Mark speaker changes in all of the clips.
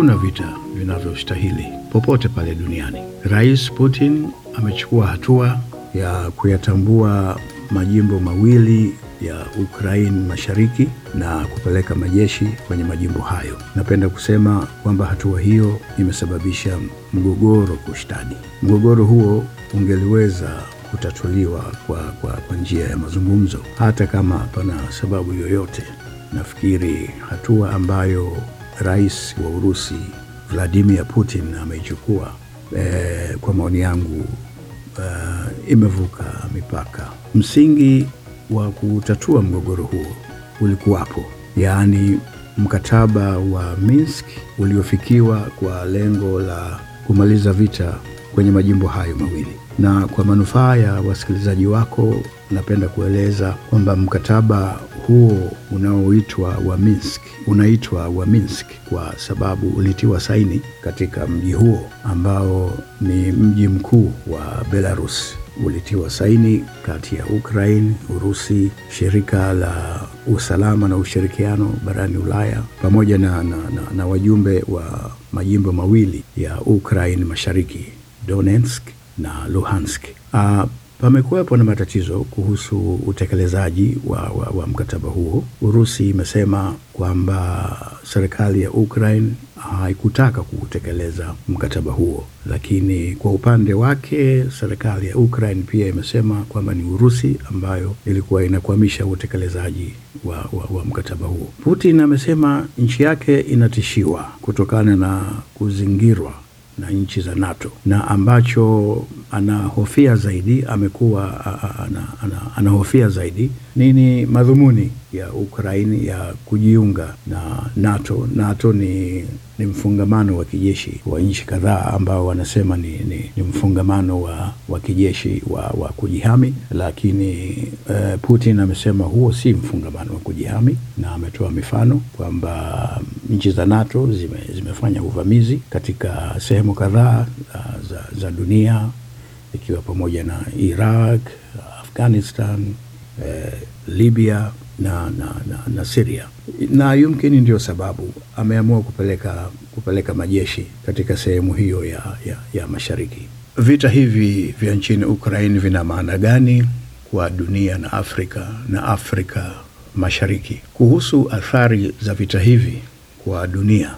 Speaker 1: hakuna vita vinavyostahili popote pale duniani. Rais Putin amechukua hatua ya kuyatambua majimbo mawili ya Ukraine mashariki na kupeleka majeshi kwenye majimbo hayo. Napenda kusema kwamba hatua hiyo imesababisha mgogoro kushtadi. Mgogoro huo ungeliweza kutatuliwa kwa, kwa, kwa njia ya mazungumzo, hata kama hapana sababu yoyote. Nafikiri hatua ambayo rais wa Urusi Vladimir Putin ameichukua eh, kwa maoni yangu uh, imevuka mipaka. Msingi wa kutatua mgogoro huo ulikuwapo, yaani mkataba wa Minsk uliofikiwa kwa lengo la kumaliza vita kwenye majimbo hayo mawili. Na kwa manufaa ya wasikilizaji wako, napenda kueleza kwamba mkataba huo unaoitwa wa Minsk unaitwa wa Minsk kwa sababu ulitiwa saini katika mji huo ambao ni mji mkuu wa Belarus. Ulitiwa saini kati ya Ukraine, Urusi, shirika la usalama na ushirikiano barani Ulaya pamoja na, na, na, na wajumbe wa majimbo mawili ya Ukraine mashariki Donetsk na Luhansk. Uh, pamekuwepo na matatizo kuhusu utekelezaji wa, wa, wa mkataba huo. Urusi imesema kwamba serikali ya Ukraine haikutaka kutekeleza mkataba huo, lakini kwa upande wake serikali ya Ukraine pia imesema kwamba ni Urusi ambayo ilikuwa inakwamisha utekelezaji wa, wa, wa mkataba huo. Putin amesema nchi yake inatishiwa kutokana na kuzingirwa na nchi za NATO na ambacho anahofia zaidi amekuwa ana, ana, anahofia zaidi nini madhumuni ya Ukraini ya kujiunga na NATO. NATO ni, ni mfungamano wa kijeshi wa nchi kadhaa ambao wanasema ni, ni, ni mfungamano wa, wa kijeshi wa, wa kujihami, lakini uh, Putin amesema huo si mfungamano wa kujihami, na ametoa mifano kwamba nchi za NATO zime, zimefanya uvamizi katika sehemu kadhaa za, za dunia ikiwa pamoja na Iraq, Afghanistan, eh, Libya na, na, na, na Syria, na yumkini ndio sababu ameamua kupeleka, kupeleka majeshi katika sehemu hiyo ya, ya, ya mashariki. Vita hivi vya nchini Ukraine vina maana gani kwa dunia na Afrika na Afrika Mashariki? Kuhusu athari za vita hivi kwa dunia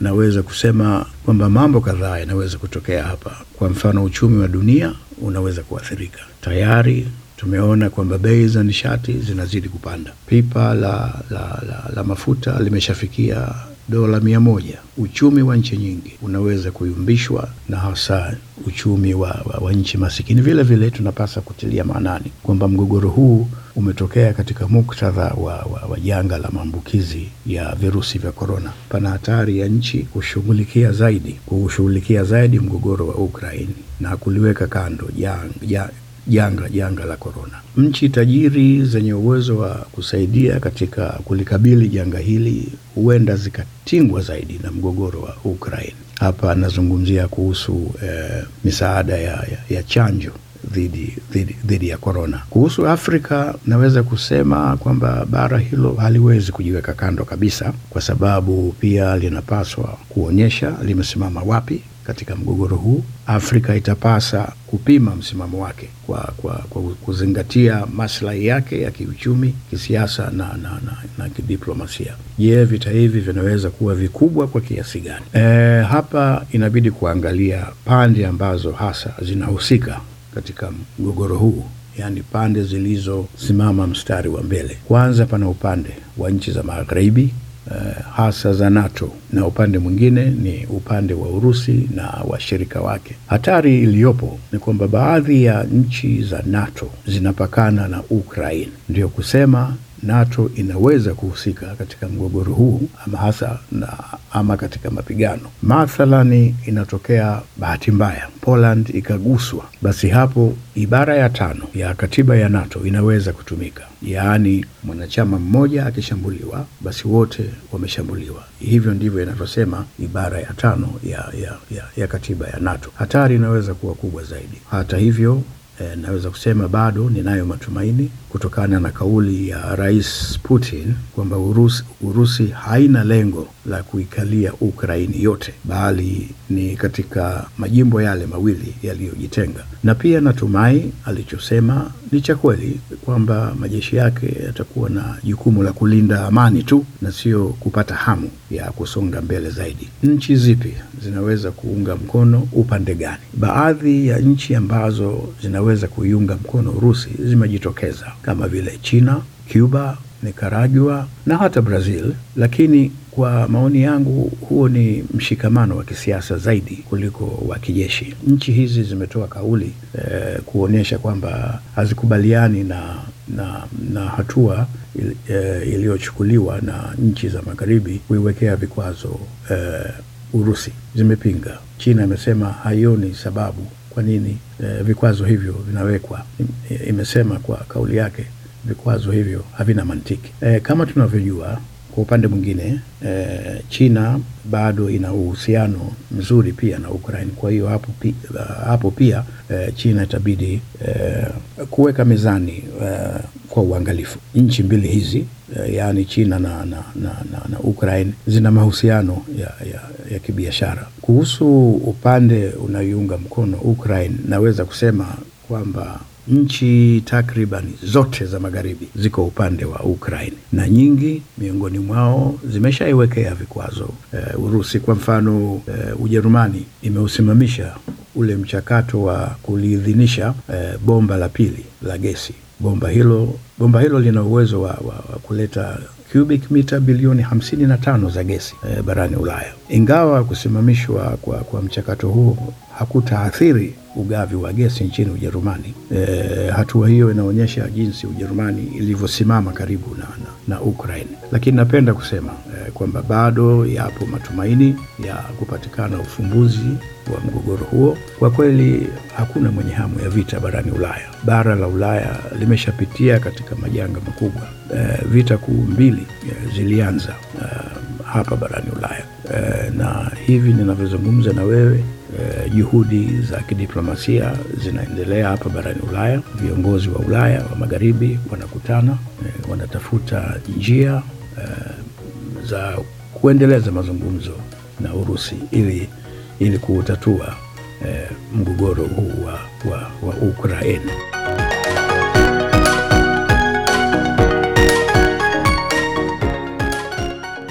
Speaker 1: naweza kusema kwamba mambo kadhaa yanaweza kutokea hapa. Kwa mfano, uchumi wa dunia unaweza kuathirika. Tayari tumeona kwamba bei za nishati zinazidi kupanda. Pipa la, la, la, la mafuta limeshafikia dola mia moja. Uchumi wa nchi nyingi unaweza kuyumbishwa na hasa uchumi wa, wa, wa nchi masikini. Vile vile tunapasa kutilia maanani kwamba mgogoro huu umetokea katika muktadha wa, wa, wa janga la maambukizi ya virusi vya korona. Pana hatari ya nchi kushughulikia zaidi kushughulikia zaidi mgogoro wa Ukraini na kuliweka kando janga, janga, janga, janga la korona. Nchi tajiri zenye uwezo wa kusaidia katika kulikabili janga hili huenda zikatingwa zaidi na mgogoro wa Ukraine. Hapa nazungumzia kuhusu eh, misaada ya, ya, ya chanjo dhidi, dhidi, dhidi ya korona. Kuhusu Afrika naweza kusema kwamba bara hilo haliwezi kujiweka kando kabisa, kwa sababu pia linapaswa kuonyesha limesimama wapi katika mgogoro huu. Afrika itapasa kupima msimamo wake kwa, kwa, kwa kuzingatia maslahi yake ya kiuchumi, kisiasa na, na, na, na kidiplomasia. Je, vita hivi vinaweza kuwa vikubwa kwa kiasi gani? E, hapa inabidi kuangalia pande ambazo hasa zinahusika katika mgogoro huu, yaani pande zilizosimama mstari wa mbele. Kwanza pana upande wa nchi za magharibi Uh, hasa za NATO na upande mwingine ni upande wa Urusi na washirika wake. Hatari iliyopo ni kwamba baadhi ya nchi za NATO zinapakana na Ukraine, ndiyo kusema NATO inaweza kuhusika katika mgogoro huu ama hasa na, ama katika mapigano. Mathalani, inatokea bahati mbaya Poland ikaguswa, basi hapo ibara ya tano ya katiba ya NATO inaweza kutumika, yaani mwanachama mmoja akishambuliwa, basi wote wameshambuliwa. Hivyo ndivyo inavyosema ibara ya tano ya, ya, ya, ya katiba ya NATO. Hatari inaweza kuwa kubwa zaidi. Hata hivyo E, naweza kusema bado ninayo matumaini kutokana na kauli ya Rais Putin kwamba Urusi, Urusi haina lengo la kuikalia Ukraini yote bali ni katika majimbo yale mawili yaliyojitenga, na pia natumai alichosema ni cha kweli kwamba majeshi yake yatakuwa na jukumu la kulinda amani tu na sio kupata hamu ya kusonga mbele zaidi. Nchi zipi zinaweza kuunga mkono upande gani? Baadhi ya nchi ambazo zinaweza kuiunga mkono Urusi zimejitokeza kama vile China, Cuba, Nicaragua na hata Brazil, lakini kwa maoni yangu huo ni mshikamano wa kisiasa zaidi kuliko wa kijeshi. Nchi hizi zimetoa kauli eh, kuonyesha kwamba hazikubaliani na, na, na hatua il, eh, iliyochukuliwa na nchi za magharibi kuiwekea vikwazo eh, Urusi. Zimepinga. China imesema haioni sababu kwa nini eh, vikwazo hivyo vinawekwa. Imesema kwa kauli yake vikwazo hivyo havina mantiki. E, kama tunavyojua kwa upande mwingine e, China bado ina uhusiano mzuri pia na Ukraine. Kwa hiyo hapo, pi, hapo pia e, China itabidi e, kuweka mezani e, kwa uangalifu. Nchi mbili hizi e, yaani China na, na, na, na, na Ukraine zina mahusiano ya, ya, ya kibiashara. Kuhusu upande unaoiunga mkono Ukraine, naweza kusema kwamba nchi takriban zote za magharibi ziko upande wa Ukraine na nyingi miongoni mwao zimeshaiwekea vikwazo e, Urusi. Kwa mfano e, Ujerumani imeusimamisha ule mchakato wa kuliidhinisha e, bomba la pili la gesi. Bomba hilo bomba hilo lina uwezo wa, wa, wa kuleta cubic mita bilioni hamsini na tano za gesi e, barani Ulaya. Ingawa kusimamishwa kwa, kwa mchakato huo hakutaathiri ugavi wa gesi nchini Ujerumani. E, hatua hiyo inaonyesha jinsi Ujerumani ilivyosimama karibu na, na, na Ukraine, lakini napenda kusema eh, kwamba bado yapo matumaini ya kupatikana ufumbuzi wa mgogoro huo. Kwa kweli hakuna mwenye hamu ya vita barani Ulaya. Bara la Ulaya limeshapitia katika majanga makubwa. Eh, vita kuu mbili eh, zilianza eh, hapa barani Ulaya eh, na hivi ninavyozungumza na wewe e, juhudi za kidiplomasia zinaendelea hapa barani Ulaya. Viongozi wa Ulaya wa magharibi wanakutana eh, wanatafuta njia eh, za kuendeleza mazungumzo na Urusi ili ili kuutatua eh, mgogoro huu wa, wa, wa Ukraine.